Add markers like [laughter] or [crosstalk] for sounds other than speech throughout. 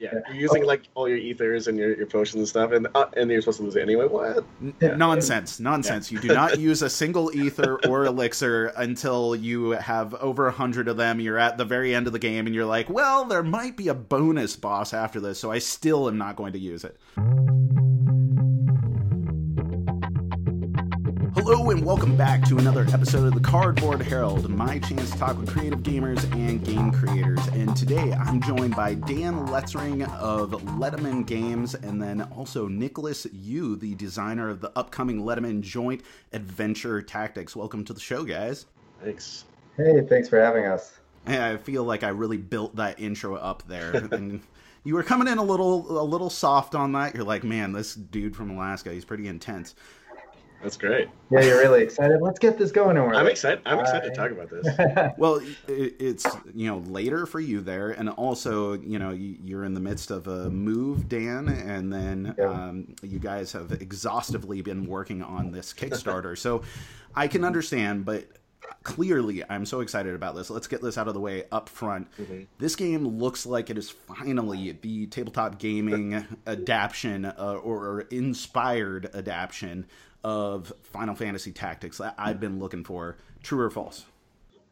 Yeah, you're using like all your ethers and your, your potions and stuff, and uh, and you're supposed to lose it anyway. What? Yeah. Nonsense, nonsense. Yeah. You do [laughs] not use a single ether or elixir until you have over a hundred of them. You're at the very end of the game, and you're like, well, there might be a bonus boss after this, so I still am not going to use it. Hello and welcome back to another episode of the Cardboard Herald, my chance to talk with creative gamers and game creators. And today I'm joined by Dan Letzring of Letiman Games, and then also Nicholas Yu, the designer of the upcoming Letiman Joint Adventure Tactics. Welcome to the show, guys. Thanks. Hey, thanks for having us. I feel like I really built that intro up there. [laughs] and you were coming in a little a little soft on that. You're like, man, this dude from Alaska, he's pretty intense. That's great. Yeah, you're really excited. Let's get this going. I'm excited. I'm excited to talk about this. [laughs] well, it's you know later for you there, and also you know you're in the midst of a move, Dan, and then yeah. um, you guys have exhaustively been working on this Kickstarter. so I can understand, but clearly I'm so excited about this. Let's get this out of the way up front. Mm-hmm. This game looks like it is finally the tabletop gaming adaptation uh, or, or, inspired adaptation of Final Fantasy Tactics that I've been looking for. True or false?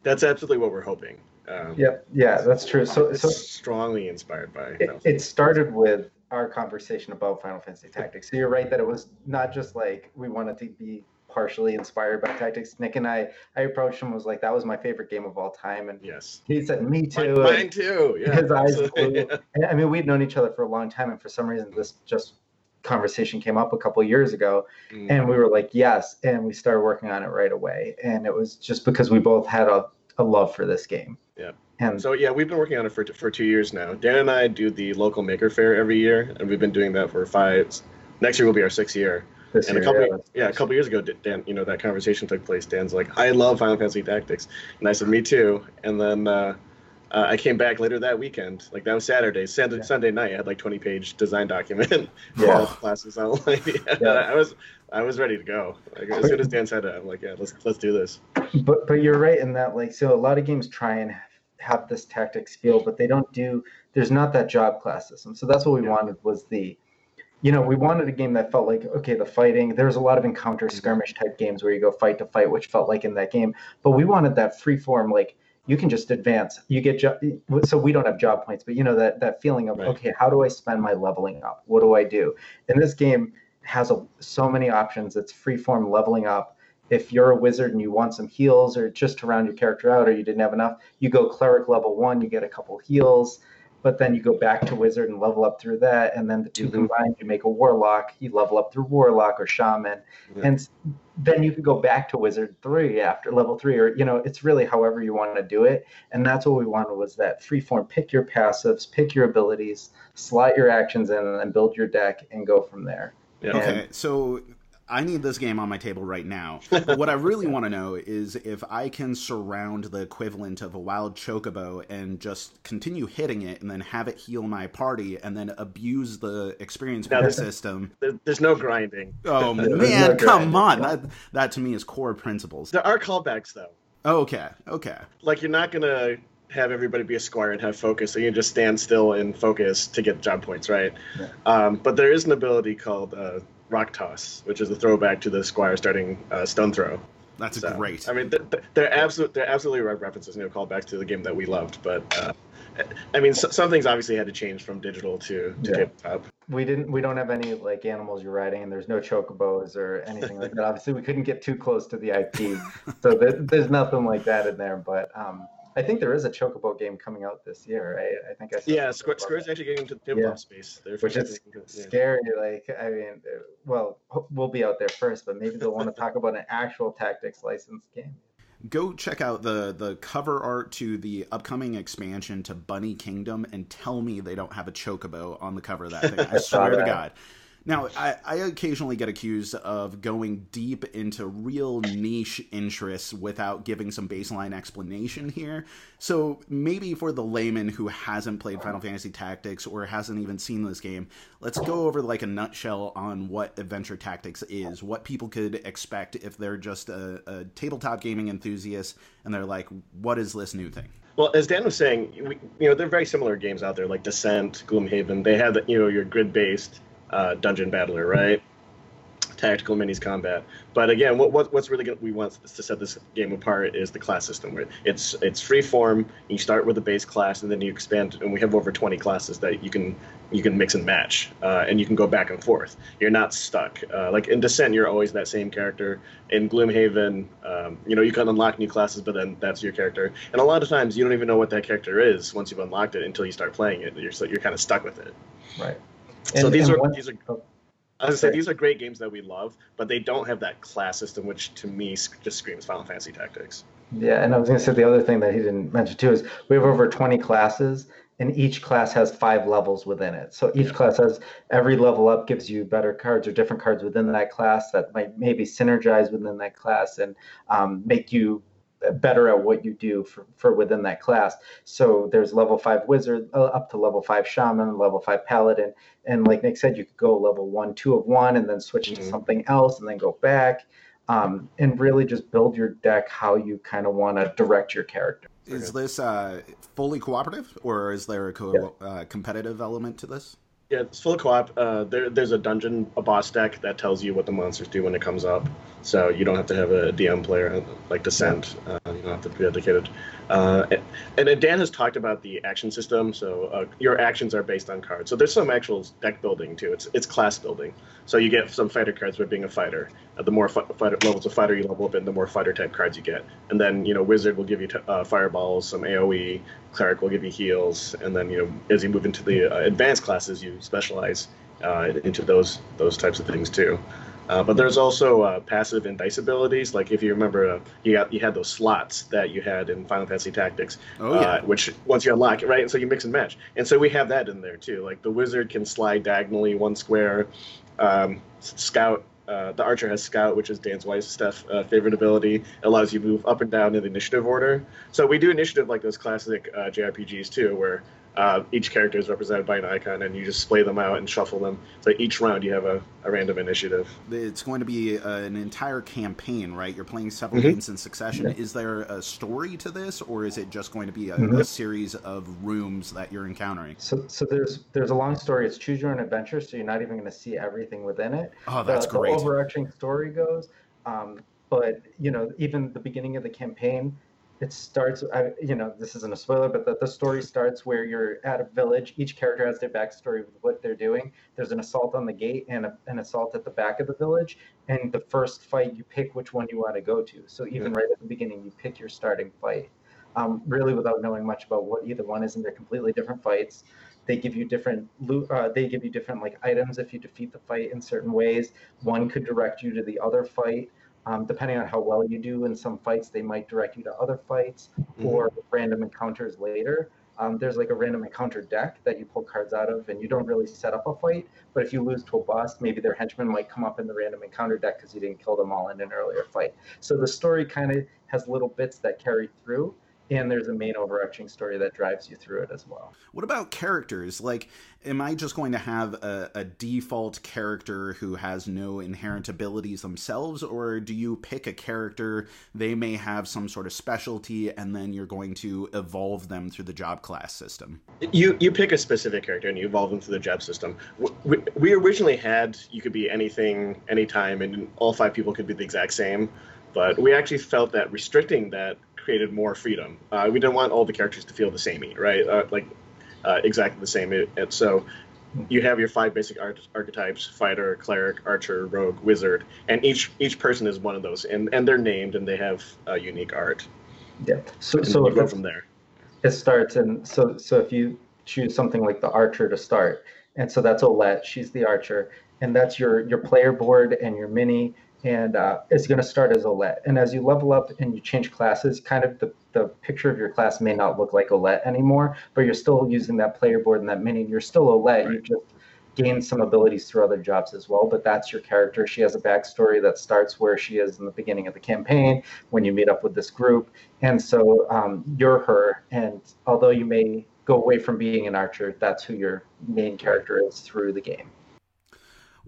That's absolutely what we're hoping. Um, yep. Yeah, that's true. So, so strongly inspired by. It, it started with our conversation about Final Fantasy Tactics. So you're right that it was not just like we wanted to be partially inspired by Tactics. Nick and I, I approached him was like, that was my favorite game of all time, and yes, he said, me too. Mine, mine too. Yeah, his eyes. I mean, we'd known each other for a long time, and for some reason, this just conversation came up a couple years ago mm. and we were like yes and we started working on it right away. And it was just because we both had a, a love for this game. Yeah. And so yeah we've been working on it for, for two years now. Dan and i do the local maker fair every year and we've been doing that for five next year will be our sixth year. This and year, a couple yeah, yeah a couple years ago dan you know that conversation took place. Dan's like i love final fantasy tactics. And i said me too. And then uh, uh, I came back later that weekend. Like that was Saturday. Sunday, yeah. Sunday night, I had like 20 page design document for [laughs] yeah. classes online. [laughs] yeah, yeah. I was I was ready to go. Like as soon as Dan said it, I'm like, yeah, let's let's do this. But but you're right in that like so a lot of games try and have this tactics feel, but they don't do. There's not that job class system. So that's what we wanted was the you know, we wanted a game that felt like okay, the fighting. There's a lot of encounter skirmish type games where you go fight to fight, which felt like in that game. But we wanted that free form, like you can just advance. You get job, so we don't have job points, but you know that that feeling of right. okay, how do I spend my leveling up? What do I do? And this game has a, so many options. It's free form leveling up. If you're a wizard and you want some heals or just to round your character out, or you didn't have enough, you go cleric level one, you get a couple heals but then you go back to wizard and level up through that and then the 2 mm-hmm. combined you make a warlock you level up through warlock or shaman yeah. and then you can go back to wizard three after level three or you know it's really however you want to do it and that's what we wanted was that free form pick your passives pick your abilities slot your actions in and then build your deck and go from there yeah. okay so I need this game on my table right now. [laughs] But what I really want to know is if I can surround the equivalent of a wild chocobo and just continue hitting it and then have it heal my party and then abuse the experience no, system. There's no grinding. Oh [laughs] man, no come on. That that to me is core principles. There are callbacks though. Okay, okay. Like you're not gonna have everybody be a squire and have focus, so you can just stand still and focus to get job points, right? Yeah. Um, but there is an ability called uh, rock toss, which is a throwback to the squire starting uh, stone throw. That's so, great. I mean, they're, they're absolute. They're absolutely right references, you know, callbacks to the game that we loved. But uh, I mean, so, some things obviously had to change from digital to, to yeah. tabletop. We didn't. We don't have any like animals you're riding, and there's no chocobos or anything like that. [laughs] Obviously, we couldn't get too close to the IP, so there, there's nothing like that in there. But um, I think there is a Chocobo game coming out this year, right? I think I saw yeah, Square, Square's actually getting into the tabletop yeah. space, They're which is yeah. scary. Like, I mean, uh, well, we'll be out there first, but maybe they'll want to talk about an actual tactics licensed game. Go check out the the cover art to the upcoming expansion to Bunny Kingdom and tell me they don't have a chocobo on the cover of that thing. I [laughs] swear to God. Now, I, I, occasionally get accused of going deep into real niche interests without giving some baseline explanation here. So maybe for the layman who hasn't played Final Fantasy Tactics or hasn't even seen this game, let's go over like a nutshell on what Adventure Tactics is, what people could expect if they're just a, a tabletop gaming enthusiast and they're like, what is this new thing? Well, as Dan was saying, we, you know, they're very similar games out there, like Descent, Gloomhaven. They have, you know, your grid-based uh, dungeon battler, right? tactical minis combat. But again, what, what what's really good, we want to set this game apart is the class system. Where it's it's free form. You start with a base class, and then you expand. And we have over 20 classes that you can you can mix and match, uh, and you can go back and forth. You're not stuck. Uh, like in Descent, you're always that same character. In Gloomhaven, um, you know you can unlock new classes, but then that's your character. And a lot of times, you don't even know what that character is once you've unlocked it until you start playing it. You're so you're kind of stuck with it. Right. And, so these are one, these are. Oh as I said, these are great games that we love, but they don't have that class system, which to me just screams Final Fantasy Tactics. Yeah, and I was going to say the other thing that he didn't mention too is we have over 20 classes, and each class has five levels within it. So each yeah. class has every level up gives you better cards or different cards within that class that might maybe synergize within that class and um, make you better at what you do for, for within that class. So there's level five wizard uh, up to level five shaman, level five paladin, and like Nick said, you could go level one, two of one, and then switch mm-hmm. to something else, and then go back, um, and really just build your deck how you kind of want to direct your character. Is this uh, fully cooperative, or is there a co- yeah. uh, competitive element to this? Yeah, it's full of co-op. Uh, there, there's a dungeon, a boss deck that tells you what the monsters do when it comes up. So you don't have to have a DM player like Descent. Uh, don't have to be dedicated. Uh, and, and, Dan has talked about the action system. So uh, your actions are based on cards. So there's some actual deck building too. It's it's class building. So you get some fighter cards by being a fighter. Uh, the more fighter levels of fighter you level up in, the more fighter type cards you get. And then you know wizard will give you uh, fireballs, some AOE. Cleric will give you heals, and then you know as you move into the advanced classes, you specialize into those those types of things too. Uh, but there's also uh, passive and dice abilities. Like if you remember, uh, you got you had those slots that you had in Final Fantasy Tactics, oh, yeah. Uh, which once you unlock it, right, and so you mix and match. And so we have that in there too. Like the wizard can slide diagonally one square. Um, scout, uh, the archer has scout, which is Dan's wife's stuff uh, favorite ability. It allows you to move up and down in the initiative order. So we do initiative like those classic JRPGs too, where uh, each character is represented by an icon, and you just splay them out and shuffle them. So each round you have a, a random initiative. It's going to be uh, an entire campaign, right? You're playing several mm-hmm. games in succession. Yeah. Is there a story to this, or is it just going to be a, mm-hmm. a, series of rooms that you're encountering? So, so there's there's a long story. It's choose your own adventure, so you're not even going to see everything within it. Oh, that's the, great. The overarching story goes, um, but you know, even the beginning of the campaign it starts I, you know this isn't a spoiler but the, the story starts where you're at a village each character has their backstory with what they're doing. There's an assault on the gate and a, an assault at the back of the village and the first fight you pick which one you want to go to. So even right at the beginning you pick your starting fight um, really without knowing much about what either one is and they're completely different fights. They give you different loot uh, they give you different like items if you defeat the fight in certain ways. One could direct you to the other fight um, depending on how well you do in some fights, they might direct you to other fights mm-hmm. or random encounters later. Um, there's like a random encounter deck that you pull cards out of, and you don't really set up a fight. But if you lose to a boss, maybe their henchmen might come up in the random encounter deck because you didn't kill them all in an earlier fight. So the story kind of has little bits that carry through and there's a main overarching story that drives you through it as well. What about characters? Like, am I just going to have a, a, default character who has no inherent abilities themselves, or do you pick a character? They may have some sort of specialty, and then you're going to evolve them through the job class system. You you pick a specific character and you evolve them through the job system. We, we originally had you could be anything, anytime, and all five people could be the exact same. But we actually felt that restricting that created more freedom. Uh, we didn't want all the characters to feel the same, right? Uh, like uh, exactly the same. And so you have your five basic archetypes: fighter, cleric, archer, rogue, wizard, and each each person is one of those, and and they're named and they have a unique art. Yeah. So so you go from there. It starts, and so so if you choose something like the archer to start, and so that's Olette. She's the archer, and that's your your player board and your mini and uh, it's going to start as Olette. And as you level up and you change classes, kind of the, the picture of your class may not look like Olette anymore, but you're still using that player board and that mini. You're still Olette. Right. You just gained some abilities through other jobs as well, but that's your character. She has a backstory that starts where she is in the beginning of the campaign when you meet up with this group. And so um, you're her. And although you may go away from being an archer, that's who your main character is through the game.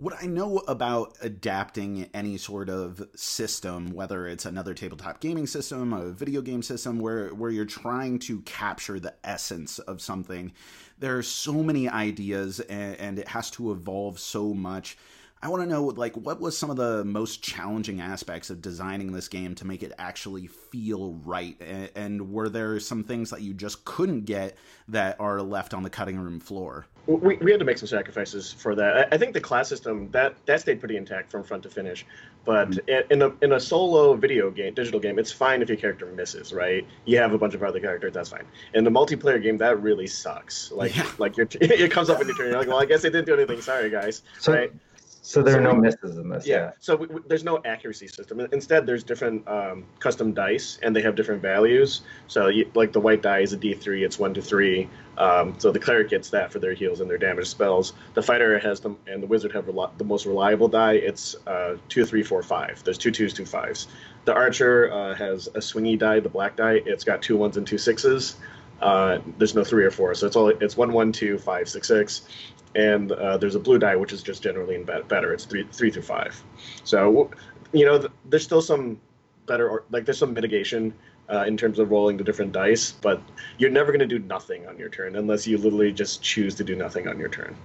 What I know about adapting any sort of system, whether it's another tabletop gaming system, a video game system, where where you're trying to capture the essence of something, there are so many ideas, and, and it has to evolve so much. I want to know, like, what was some of the most challenging aspects of designing this game to make it actually feel right? And, and, were there some things that you just couldn't get that are left on the cutting room floor? We, we had to make some sacrifices for that. I, I think the class system that that stayed pretty intact from front to finish. But mm-hmm. in a in a solo video game, digital game, it's fine if your character misses, right? You have a bunch of other characters, that's fine. In the multiplayer game, that really sucks. Like yeah. like your [laughs] it comes up in your turn, you're like, well, I guess they didn't do anything. Sorry, guys. So, right? So there are no misses in this. Yeah. yeah. So we, we, there's no accuracy system. Instead, there's different um, custom dice, and they have different values. So you, like the white die is a D3. It's one to three. Um, so the cleric gets that for their heals and their damage spells. The fighter has them, and the wizard have the most reliable die. It's uh, two, three, four, five. There's two twos, two fives. The archer uh, has a swingy die, the black die. It's got two ones and two sixes. Uh, there's no three or four, so it's all it's one, one, two, five, six, six and uh, there's a blue die which is just generally better. It's three three through five. So you know th- there's still some better or like there's some mitigation uh, in terms of rolling the different dice, but you're never going to do nothing on your turn unless you literally just choose to do nothing on your turn.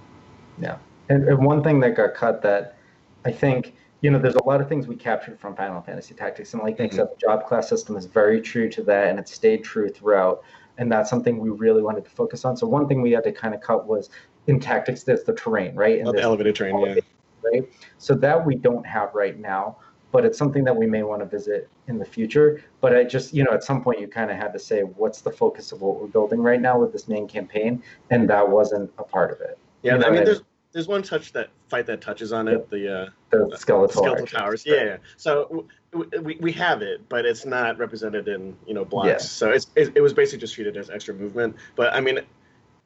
Yeah, and, and one thing that got cut that I think you know, there's a lot of things we captured from Final Fantasy Tactics, and like mm-hmm. the job class system is very true to that, and it stayed true throughout. And that's something we really wanted to focus on. So one thing we had to kind of cut was in tactics there's the terrain, right? And the elevated terrain, yeah. Right. So that we don't have right now, but it's something that we may want to visit in the future. But I just, you know, at some point you kind of had to say, what's the focus of what we're building right now with this main campaign, and that wasn't a part of it. Yeah, you know, I mean, there's there's one touch that fight that touches on it, the uh, the skeletal, skeletal towers. Yeah, yeah. So we, we have it, but it's not represented in you know blocks. Yeah. So it's it, it was basically just treated as extra movement. But I mean,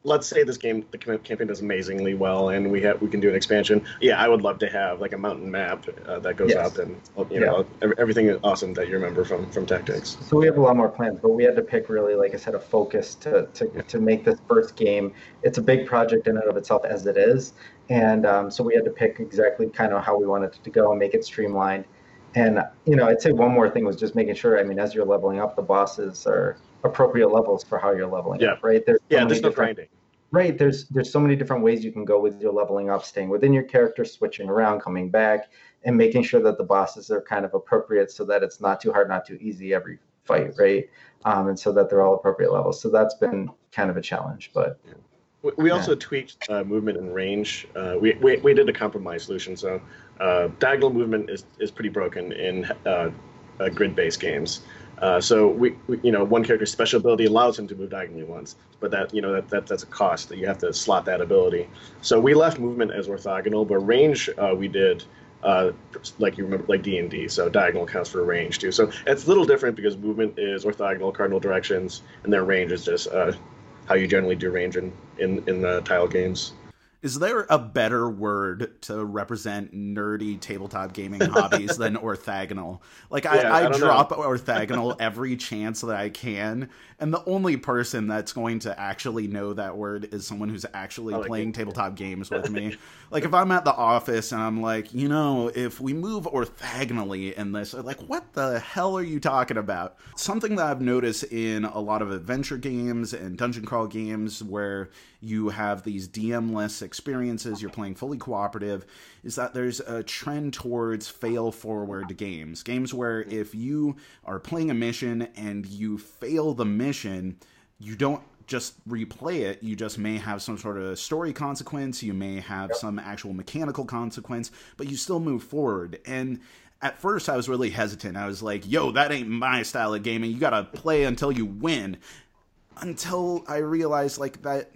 let's say this game the campaign does amazingly well and we have we can do an expansion yeah i would love to have like a mountain map uh, that goes yes. and you know yeah. everything awesome that you remember from from tactics so we have a lot more plans but we had to pick really like i said a focus to to, yeah. to make this first game it's a big project in and of itself as it is and um, so we had to pick exactly kind of how we wanted to go and make it streamlined and you know i'd say one more thing was just making sure i mean as you're leveling up the bosses are appropriate levels for how you're leveling yeah. up, right? There's so yeah, there's no grinding. Right. There's there's so many different ways you can go with your leveling up, staying within your character, switching around, coming back, and making sure that the bosses are kind of appropriate so that it's not too hard, not too easy every fight, right? Um, and so that they're all appropriate levels. So that's been kind of a challenge, but. Yeah. We, also yeah. tweaked uh, movement and range. Uh, we, we, we did a compromise solution. So uh, diagonal movement is, is pretty broken in uh, uh, grid-based games. Uh, so we, we, you know, one character's special ability allows him to move diagonally once, but that, you know, that, that that's a cost that you have to slot that ability. So we left movement as orthogonal, but range uh, we did uh, like you remember, like D and D. So diagonal counts for range too. So it's a little different because movement is orthogonal cardinal directions, and then range is just uh, how you generally do range in in, in the tile games. Is there a better word to represent nerdy tabletop gaming hobbies than [laughs] orthogonal? Like yeah, I, I, I drop know. orthogonal [laughs] every chance that I can, and the only person that's going to actually know that word is someone who's actually like playing it. tabletop games with me. [laughs] like if I'm at the office and I'm like, you know, if we move orthogonally in this, like what the hell are you talking about? Something that I've noticed in a lot of adventure games and dungeon crawl games where you have these DM-less experiences, you're playing fully cooperative, is that there's a trend towards fail forward games. Games where if you are playing a mission and you fail the mission, you don't just replay it, you just may have some sort of story consequence, you may have yep. some actual mechanical consequence, but you still move forward. And at first, I was really hesitant. I was like, yo, that ain't my style of gaming. You gotta play until you win. Until I realized, like, that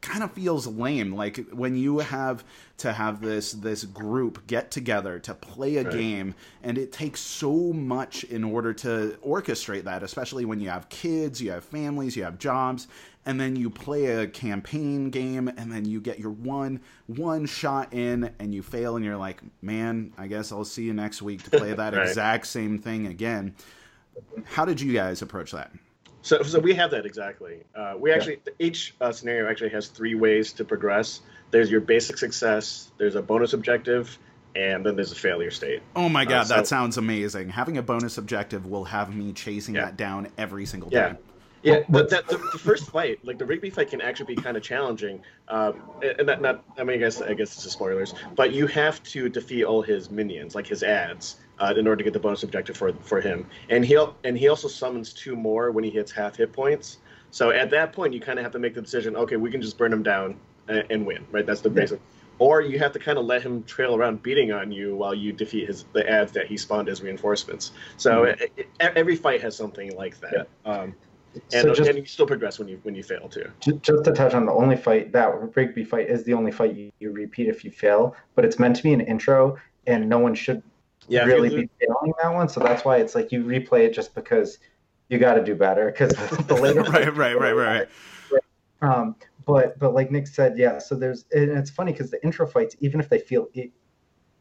kind of feels lame like when you have to have this this group get together to play a right. game and it takes so much in order to orchestrate that especially when you have kids you have families you have jobs and then you play a campaign game and then you get your one one shot in and you fail and you're like man i guess i'll see you next week to play [laughs] that right. exact same thing again how did you guys approach that so, so we have that exactly. Uh, we actually yeah. each uh, scenario actually has three ways to progress. there's your basic success, there's a bonus objective, and then there's a failure state. Oh my god, uh, so, that sounds amazing. Having a bonus objective will have me chasing yeah. that down every single yeah. time. Yeah, but that the, the, first fight, like the Rigby fight, can actually be kind of challenging. Um, and not, not, I mean, I guess I guess it's just spoilers, but you have to defeat all his minions, like his ads, uh, in order to get the bonus objective for for him. And he and he also summons two more when he hits half hit points. So at that point, you kind of have to make the decision. Okay, we can just burn him down and, and win, right? That's the basic. Or you have to kind of let him trail around beating on you while you defeat his the ads that he spawned as reinforcements. So mm-hmm. it, it, every fight has something like that. Yeah. Um, and, so just, and you still progress when you when you fail too. Just to touch on the only fight that Rigby fight is the only fight you, you repeat if you fail, but it's meant to be an intro, and no one should yeah, really be failing that one. So that's why it's like you replay it just because you got to do better because [laughs] the later [laughs] right, right, right, right, right. [laughs] Um, but but like Nick said, yeah. So there's and it's funny because the intro fights, even if they feel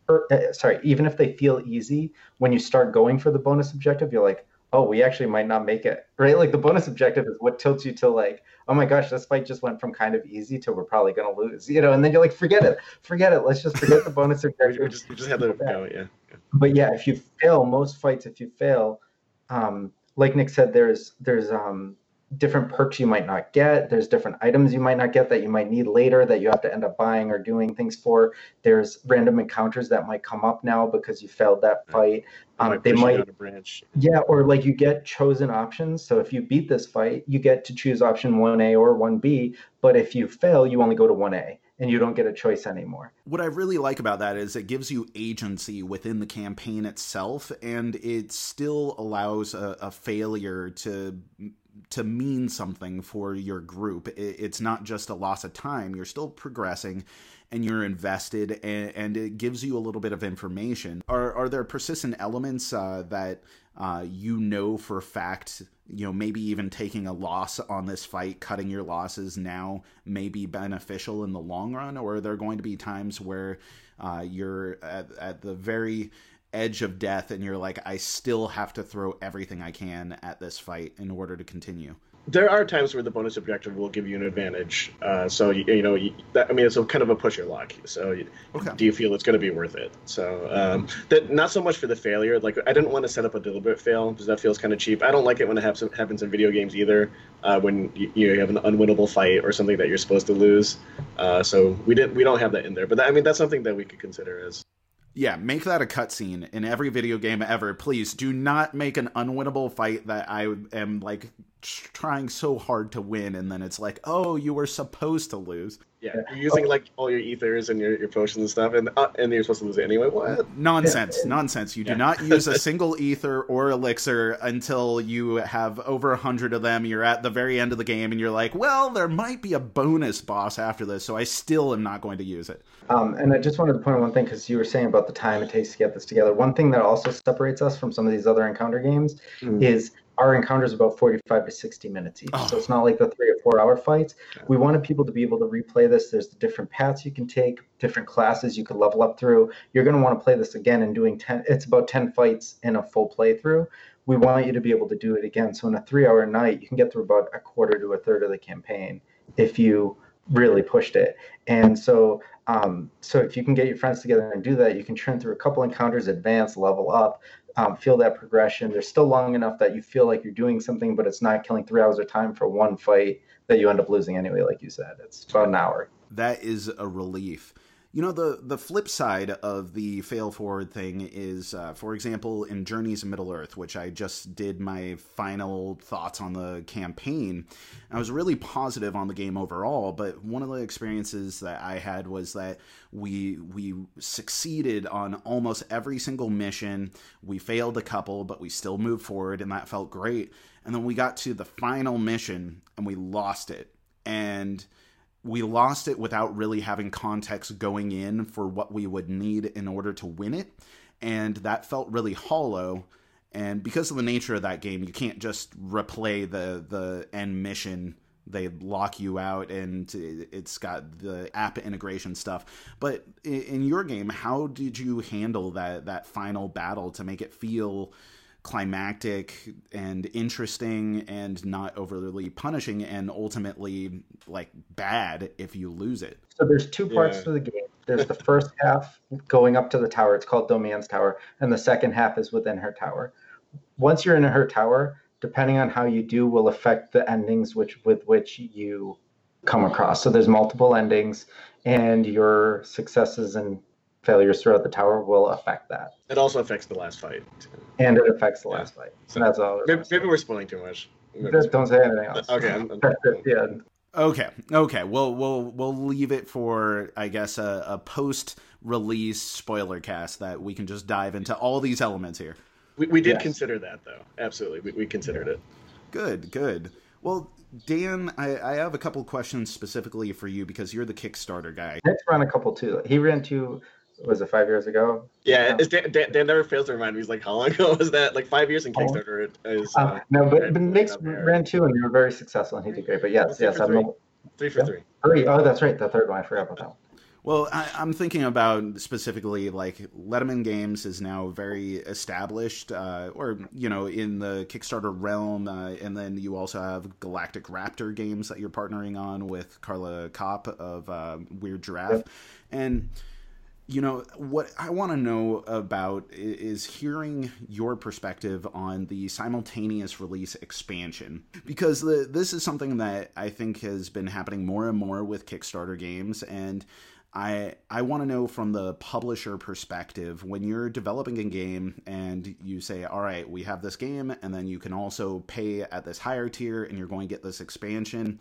or, uh, sorry, even if they feel easy, when you start going for the bonus objective, you're like, oh, we actually might not make it, right? Like the bonus objective is what tilts you to like, oh my gosh, this fight just went from kind of easy to we're probably gonna lose, you know? And then you're like, forget it, forget it. Let's just forget the bonus objective. [laughs] we just, we just have to go, yeah. yeah. But yeah, if you fail, most fights, if you fail, um, like Nick said, there's there's um different perks you might not get. There's different items you might not get that you might need later that you have to end up buying or doing things for. There's random encounters that might come up now because you failed that fight. Um, they might branch. Yeah, or like you get chosen options. So if you beat this fight, you get to choose option 1A or 1B. But if you fail, you only go to 1A and you don't get a choice anymore. What I really like about that is it gives you agency within the campaign itself, and it still allows a, a failure to to mean something for your group. It's not just a loss of time. You're still progressing and you're invested and, and it gives you a little bit of information. Are, are there persistent elements uh, that uh, you know for a fact, you know, maybe even taking a loss on this fight, cutting your losses now may be beneficial in the long run? Or are there going to be times where uh, you're at, at the very edge of death and you're like i still have to throw everything i can at this fight in order to continue there are times where the bonus objective will give you an advantage uh, so you, you know you, that, i mean it's a kind of a push your luck so you, okay. do you feel it's going to be worth it so um, that not so much for the failure like i didn't want to set up a deliberate fail because that feels kind of cheap i don't like it when it happens, happens in video games either uh, when you, you, have an unwinnable fight or something that you're supposed to lose uh, so we didn't we don't have that in there but that, i mean that's something that we could consider as yeah, make that a cutscene in every video game ever. Please do not make an unwinnable fight that I am like trying so hard to win, and then it's like, oh, you were supposed to lose. Yeah, you're using like all your ethers and your, your potions and stuff, and uh, and you're supposed to lose it anyway. What nonsense? [laughs] nonsense! You do not [laughs] use a single ether or elixir until you have over a hundred of them. You're at the very end of the game, and you're like, well, there might be a bonus boss after this, so I still am not going to use it. Um, and I just wanted to point out one thing because you were saying about the time it takes to get this together. One thing that also separates us from some of these other encounter games mm. is our encounters about 45 to 60 minutes each. Oh. So it's not like the three or four hour fights. We wanted people to be able to replay this. There's the different paths you can take, different classes you could level up through. You're going to want to play this again and doing 10, it's about 10 fights in a full playthrough. We want you to be able to do it again. So in a three hour night, you can get through about a quarter to a third of the campaign if you really pushed it. And so, um, so if you can get your friends together and do that, you can churn through a couple encounters, advance, level up, um, feel that progression. They're still long enough that you feel like you're doing something, but it's not killing three hours of time for one fight that you end up losing anyway. Like you said, it's about an hour. That is a relief. You know, the, the flip side of the fail forward thing is, uh, for example, in Journeys of Middle Earth, which I just did my final thoughts on the campaign, I was really positive on the game overall, but one of the experiences that I had was that we we succeeded on almost every single mission. We failed a couple, but we still moved forward, and that felt great. And then we got to the final mission, and we lost it. And we lost it without really having context going in for what we would need in order to win it. And that felt really hollow. And because of the nature of that game, you can't just replay the the end mission. They lock you out, and it's got the app integration stuff. But in your game, how did you handle that that final battle to make it feel climactic and interesting and not overly punishing and ultimately like bad if you lose it. So there's two parts yeah. to the game. There's the first half going up to the tower. It's called Domianne's Tower, and the second half is within her tower. Once you're in her tower, depending on how you do, will affect the endings which with which you come across. So there's multiple endings, and your successes and failures throughout the tower will affect that. It also affects the last fight. And it affects the last fight. So that's all. Maybe, maybe we're spoiling too much. don't say anything else. [laughs] Okay. I'm, I'm, yeah. Okay. Okay. We'll we'll we'll leave it for I guess a, a post release spoiler cast that we can just dive into all these elements here. We, we did yes. consider that though. Absolutely, we, we considered yeah. it. Good. Good. Well, Dan, I, I, have a couple questions specifically for you because you're the Kickstarter guy. Nick's run a couple too. He ran two was it five years ago? Yeah, Dan, Dan, Dan, never fails to remind me. He's like, how long [laughs] ago was that? Like five years in oh. Kickstarter is. Uh, uh, no, but, but Nick's ran two and they were very successful and he did great. But yes, yes, I'm three. three for yeah. three. Three. Oh, that's right. The third one. I forgot about that. Well, I, am thinking about specifically like Letiman Games is now very established, uh, or you know, in the Kickstarter realm, uh, and then you also have Galactic Raptor Games that you're partnering on with Carla Kopp of uh, Weird Giraffe, yep. and you know what i want to know about is hearing your perspective on the simultaneous release expansion because the, this is something that i think has been happening more and more with kickstarter games and I I want to know from the publisher perspective when you're developing a game and you say, all right, we have this game, and then you can also pay at this higher tier, and you're going to get this expansion.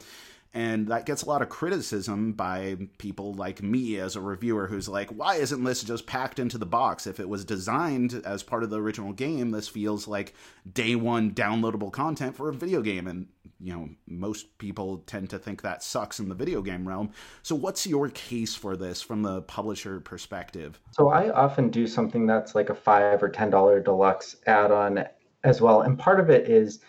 And that gets a lot of criticism by people like me as a reviewer who's like, why isn't this just packed into the box? If it was designed as part of the original game, this feels like day one downloadable content for a video game. And, you know, most people tend to think that sucks in the video game realm. So, what's your case for this from the publisher perspective? So, I often do something that's like a five or $10 deluxe add on as well. And part of it is,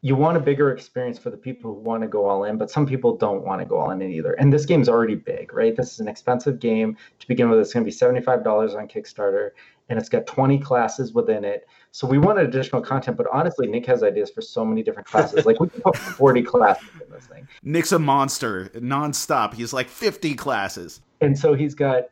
you want a bigger experience for the people who want to go all in, but some people don't want to go all in either. And this game's already big, right? This is an expensive game to begin with. It's going to be $75 on Kickstarter, and it's got 20 classes within it. So we wanted additional content, but honestly, Nick has ideas for so many different classes. Like we can put [laughs] 40 classes in this thing. Nick's a monster nonstop. He's like 50 classes. And so he's got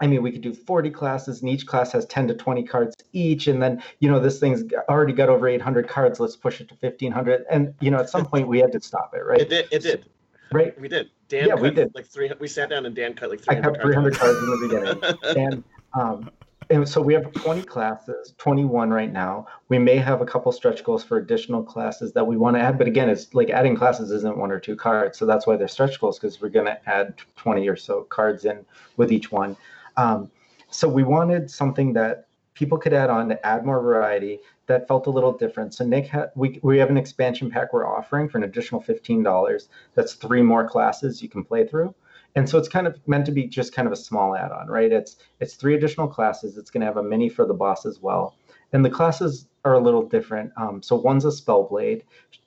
I mean, we could do 40 classes, and each class has 10 to 20 cards each. And then, you know, this thing's already got over 800 cards. Let's push it to 1500. And, you know, at some point we had to stop it, right? It did. It did. Right. We did. Dan yeah, we did. Like three. We sat down and Dan cut like 300 I cut 300 cards, cards in the beginning. [laughs] and, um, and so we have 20 classes, 21 right now. We may have a couple stretch goals for additional classes that we want to add. But again, it's like adding classes isn't one or two cards. So that's why they're stretch goals because we're going to add 20 or so cards in with each one. Um, so we wanted something that people could add on to add more variety that felt a little different. So Nick, ha- we we have an expansion pack we're offering for an additional fifteen dollars. That's three more classes you can play through. And so it's kind of meant to be just kind of a small add-on, right? It's it's three additional classes. It's going to have a mini for the boss as well. And the classes are a little different. Um, so one's a spellblade,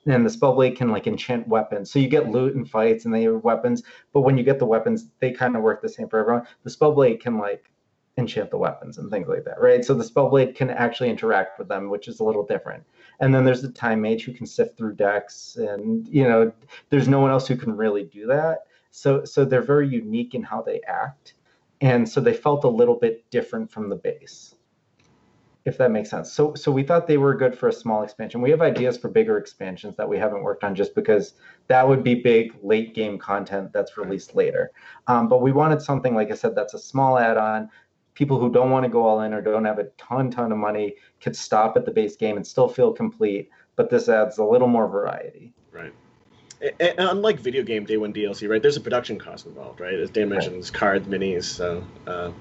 and the spellblade can like enchant weapons. So you get loot and fights, and they have weapons. But when you get the weapons, they kind of work the same for everyone. The spellblade can like enchant the weapons and things like that, right? So the spellblade can actually interact with them, which is a little different. And then there's the time mage who can sift through decks, and you know, there's no one else who can really do that. So so they're very unique in how they act, and so they felt a little bit different from the base if that makes sense. So so we thought they were good for a small expansion. We have ideas for bigger expansions that we haven't worked on just because that would be big late game content that's released later. Um, but we wanted something like I said that's a small add-on people who don't want to go all in or don't have a ton ton of money could stop at the base game and still feel complete but this adds a little more variety right and unlike video game day one DLC, right? There's a production cost involved, right? As Dan mentioned, right. cards, minis. So, uh,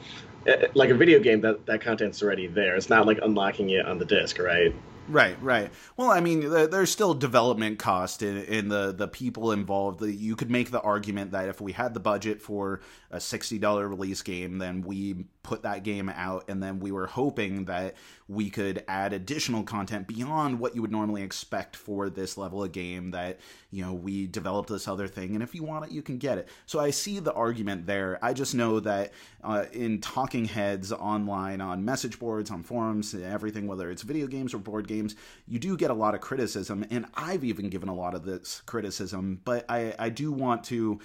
Uh, like a video game, that that content's already there. It's not like unlocking it on the disc, right? Right, right. Well, I mean, there's still development cost in, in the the people involved. You could make the argument that if we had the budget for a sixty dollar release game, then we put that game out, and then we were hoping that we could add additional content beyond what you would normally expect for this level of game. That you know we developed this other thing, and if you want it, you can get it. So I see the argument there. I just know that uh, in talking heads online, on message boards, on forums, everything, whether it's video games or board games games, you do get a lot of criticism, and I've even given a lot of this criticism. But I, I do want to,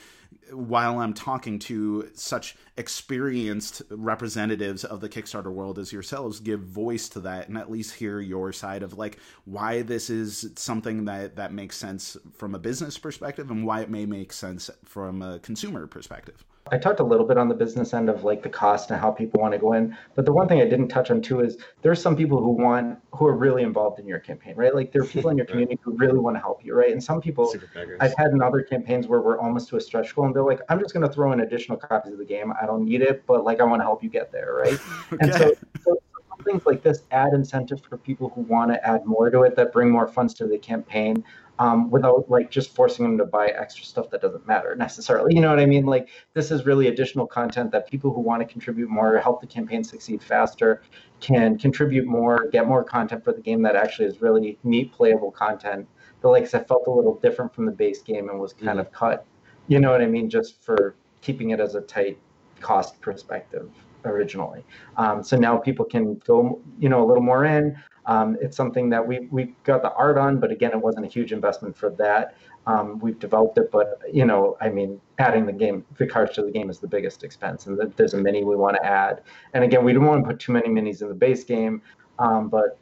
while I'm talking to such experienced representatives of the Kickstarter world as yourselves, give voice to that and at least hear your side of like why this is something that that makes sense from a business perspective and why it may make sense from a consumer perspective. I talked a little bit on the business end of like the cost and how people want to go in, but the one thing I didn't touch on too is there's some people who want who are really involved in your campaign, right? Like there are people in your [laughs] community who really want to help you, right? And some people I've had in other campaigns where we're almost to a stretch goal and they're like, I'm just going to throw in additional copies of the game. I don't need it, but like I want to help you get there, right? okay. [laughs] And so, so things like this add incentive for people who want to add more to it that bring more funds to the campaign um, without like just forcing them to buy extra stuff that doesn't matter necessarily. You know what I mean? Like this is really additional content that people who want to contribute more, help the campaign succeed faster, can contribute more, get more content for the game that actually is really neat, playable content. But like I said, felt a little different from the base game and was kind mm-hmm. of cut. You know what I mean? Just for keeping it as a tight cost perspective originally. Um, so now people can go, you know, a little more in. Um, it's something that we we got the art on, but again, it wasn't a huge investment for that. Um, we've developed it, but you know, I mean, adding the game, the cards to the game is the biggest expense, and there's a mini we want to add. And again, we don't want to put too many minis in the base game, um, but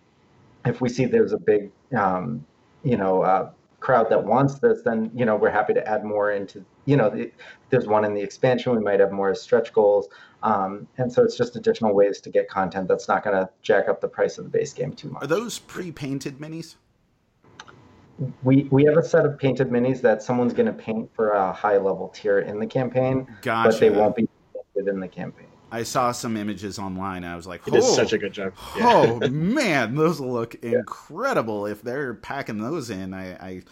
if we see there's a big, um, you know, uh, crowd that wants this, then you know we're happy to add more into. You know, the, there's one in the expansion. We might have more stretch goals, um, and so it's just additional ways to get content that's not going to jack up the price of the base game too much. Are those pre-painted minis? We we have a set of painted minis that someone's going to paint for a high level tier in the campaign, gotcha. but they won't be painted in the campaign. I saw some images online. I was like, "Oh, such a good job." Yeah. Oh [laughs] man, those look incredible. If they're packing those in, I, I,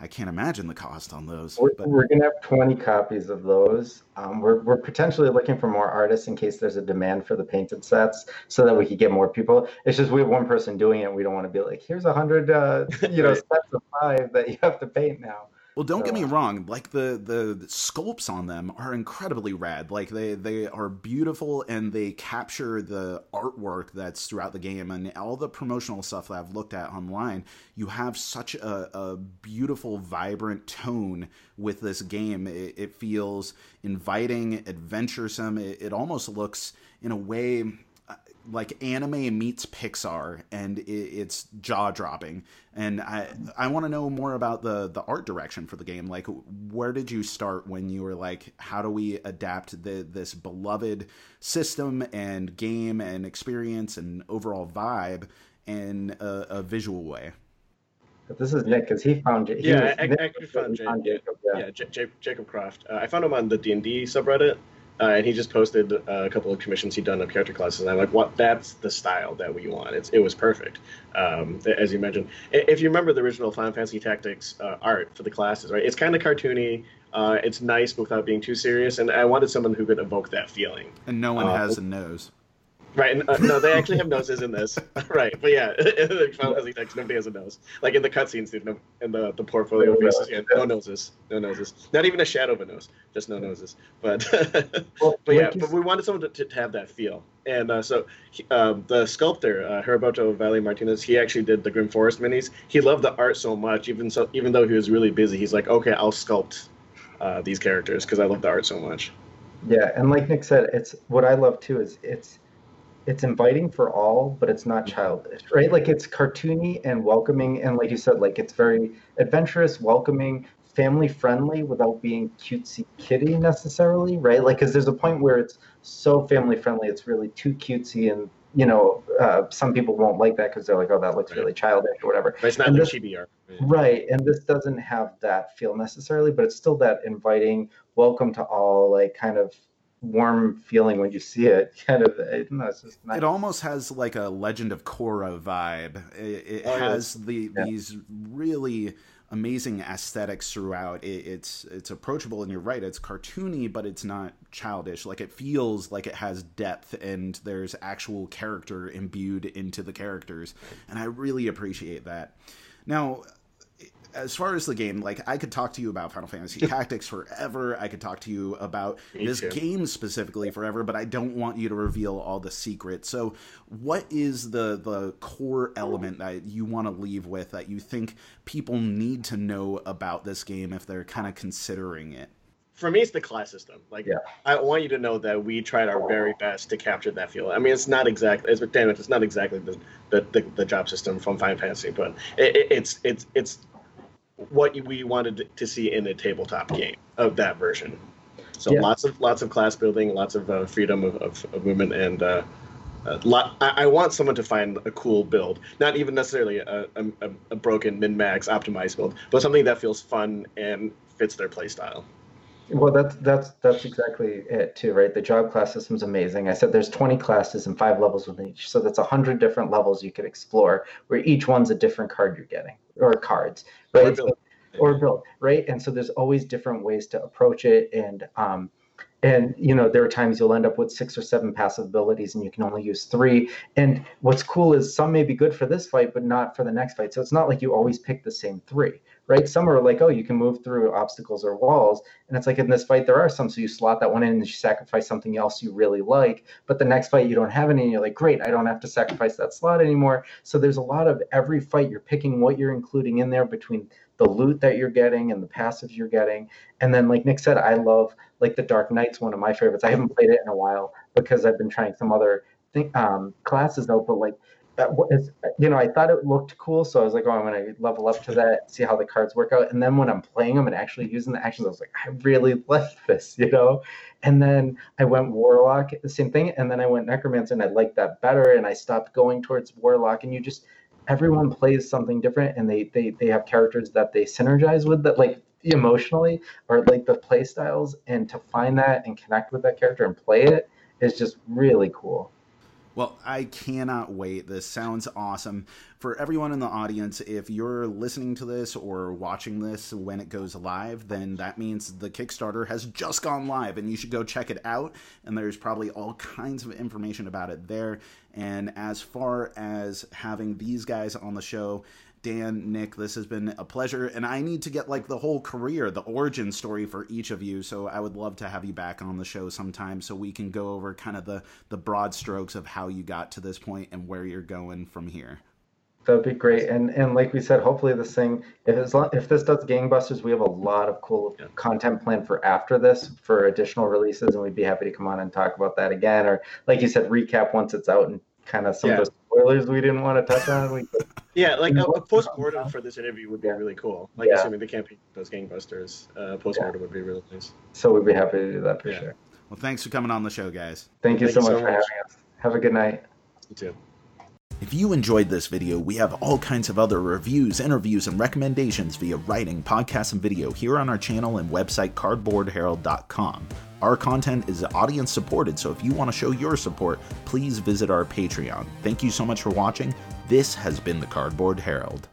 I can't imagine the cost on those. We're, we're gonna have twenty copies of those. Um, we're we're potentially looking for more artists in case there's a demand for the painted sets, so that we could get more people. It's just we have one person doing it. We don't want to be like, "Here's a hundred, uh, you know, [laughs] sets of five that you have to paint now." Well, don't so, get me uh, wrong. Like the, the, the sculpts on them are incredibly rad. Like they they are beautiful and they capture the artwork that's throughout the game and all the promotional stuff that I've looked at online. You have such a, a beautiful, vibrant tone with this game. It, it feels inviting, adventuresome. It, it almost looks in a way like anime meets Pixar, and it, it's jaw dropping. And I I want to know more about the the art direction for the game. Like, where did you start when you were like, how do we adapt the this beloved system and game and experience and overall vibe in a, a visual way? This is Nick because he found it. Yeah, I, I, I found, found Jacob. Yeah, yeah J- Jacob Croft. Uh, I found him on the D and D subreddit. Uh, and he just posted uh, a couple of commissions he'd done of character classes, and I'm like, "What? That's the style that we want." It's, it was perfect, um, as you mentioned. If you remember the original Final Fantasy Tactics uh, art for the classes, right? It's kind of cartoony. Uh, it's nice, but without being too serious. And I wanted someone who could evoke that feeling. And no one uh, has a nose. Right. Uh, no, they actually have noses in this. [laughs] right. But yeah, in Final Fantasy nobody has a nose. Like in the cutscenes, no, in the, the portfolio faces, yeah, no noses. No noses. Not even a shadow of a nose. Just no noses. But [laughs] but yeah, but we wanted someone to, to have that feel. And uh, so um, the sculptor, uh, Heriberto Valle Martinez, he actually did the Grim Forest minis. He loved the art so much, even so, even though he was really busy, he's like, okay, I'll sculpt uh, these characters because I love the art so much. Yeah, and like Nick said, it's what I love too is it's it's inviting for all, but it's not childish, right? Like it's cartoony and welcoming, and like you said, like it's very adventurous, welcoming, family friendly without being cutesy kitty necessarily, right? Like, because there's a point where it's so family friendly, it's really too cutesy, and you know, uh, some people won't like that because they're like, oh, that looks really childish or whatever. But it's not and this, chibi art. Right, and this doesn't have that feel necessarily, but it's still that inviting, welcome to all, like kind of warm feeling when you see it. [laughs] Kind of, it, it's just nice. It almost has like a Legend of Korra vibe. It, it oh, has yes. the yeah. these really amazing aesthetics throughout. It, it's it's approachable, and you're right. It's cartoony, but it's not childish. Like it feels like it has depth, and there's actual character imbued into the characters, and I really appreciate that. Now, as far as the game, like I could talk to you about Final Fantasy Tactics forever. I could talk to you about Me this too. game specifically forever, but I don't want you to reveal all the secrets. So, what is the the core element that you want to leave with that you think people need to know about this game if they're kind of considering it? for me, it's the class system. Like, yeah. I want you to know that we tried our very best to capture that feel. I mean, it's not exactly, it's, damn it, it's not exactly the, the, the, the job system from Final Fantasy, but it, it, it's it's it's what we wanted to see in a tabletop game of that version. So yeah. lots of lots of class building, lots of uh, freedom of, of, of, movement, and uh, uh, lot, I, I, want someone to find a cool build, not even necessarily a, a, a broken min max optimized build, but something that feels fun and fits their playstyle. Well, that's that's that's exactly it too, right? The job class system is amazing. I said there's 20 classes and five levels within each, so that's 100 different levels you could explore, where each one's a different card you're getting or cards, right? Or build, so, or build right? And so there's always different ways to approach it, and um, and you know there are times you'll end up with six or seven passive abilities and you can only use three. And what's cool is some may be good for this fight but not for the next fight. So it's not like you always pick the same three right? Some are like oh you can move through obstacles or walls. And it's like in this fight there are some. So you slot that one in and you sacrifice something else you really like. But the next fight you don't have any and you're like great i don't have to sacrifice that slot anymore. So there's a lot of every fight you're picking what you're including in there between the loot that you're getting and the passives you're getting. And then, like Nick said, I love like the Dark Knight's one of my favorites. I haven't played it in a while because I've been trying some other um, classes out, but like you know, I thought it looked cool, so I was like, oh, I'm gonna level up to that, see how the cards work out. And then when I'm playing them and actually using the actions, I was like, I really like this, you know. And then I went Warlock, the same thing, and then I went Necromancer, and I liked that better, and I stopped going towards Warlock, and you just everyone plays something different and they they they have characters that they synergize with that like emotionally or like the play styles and to find that and connect with that character and play it is just really cool well, I cannot wait. This sounds awesome. For everyone in the audience, if you're listening to this or watching this when it goes live, then that means the Kickstarter has just gone live and you should go check it out. And there's probably all kinds of information about it there. And as far as having these guys on the show, Dan, Nick, this has been a pleasure. And I need to get like the whole career, the origin story for each of you. So I would love to have you back on the show sometime so we can go over kind of the, the broad strokes of how you got to this point and where you're going from here. That'd be great, and and like we said, hopefully this thing, if it's if this does gangbusters, we have a lot of cool yeah. content planned for after this for additional releases, and we'd be happy to come on and talk about that again, or like you said, recap once it's out and kind of some yeah. of the spoilers we didn't want to touch on. We [laughs] yeah, like a, a post mortem for this interview would be yeah. really cool. Like yeah. assuming the campaign does gangbusters, uh, post mortem would be really nice. So we'd be happy to do that for sure. Well, thanks for coming on the show, guys. Thank you, Thank so, you much so much for having us. Have a good night. You too. If you enjoyed this video, we have all kinds of other reviews, interviews, and recommendations via writing, podcast, and video here on our channel and website cardboardherald.com. Our content is audience supported, so if you want to show your support, please visit our Patreon. Thank you so much for watching. This has been the Cardboard Herald.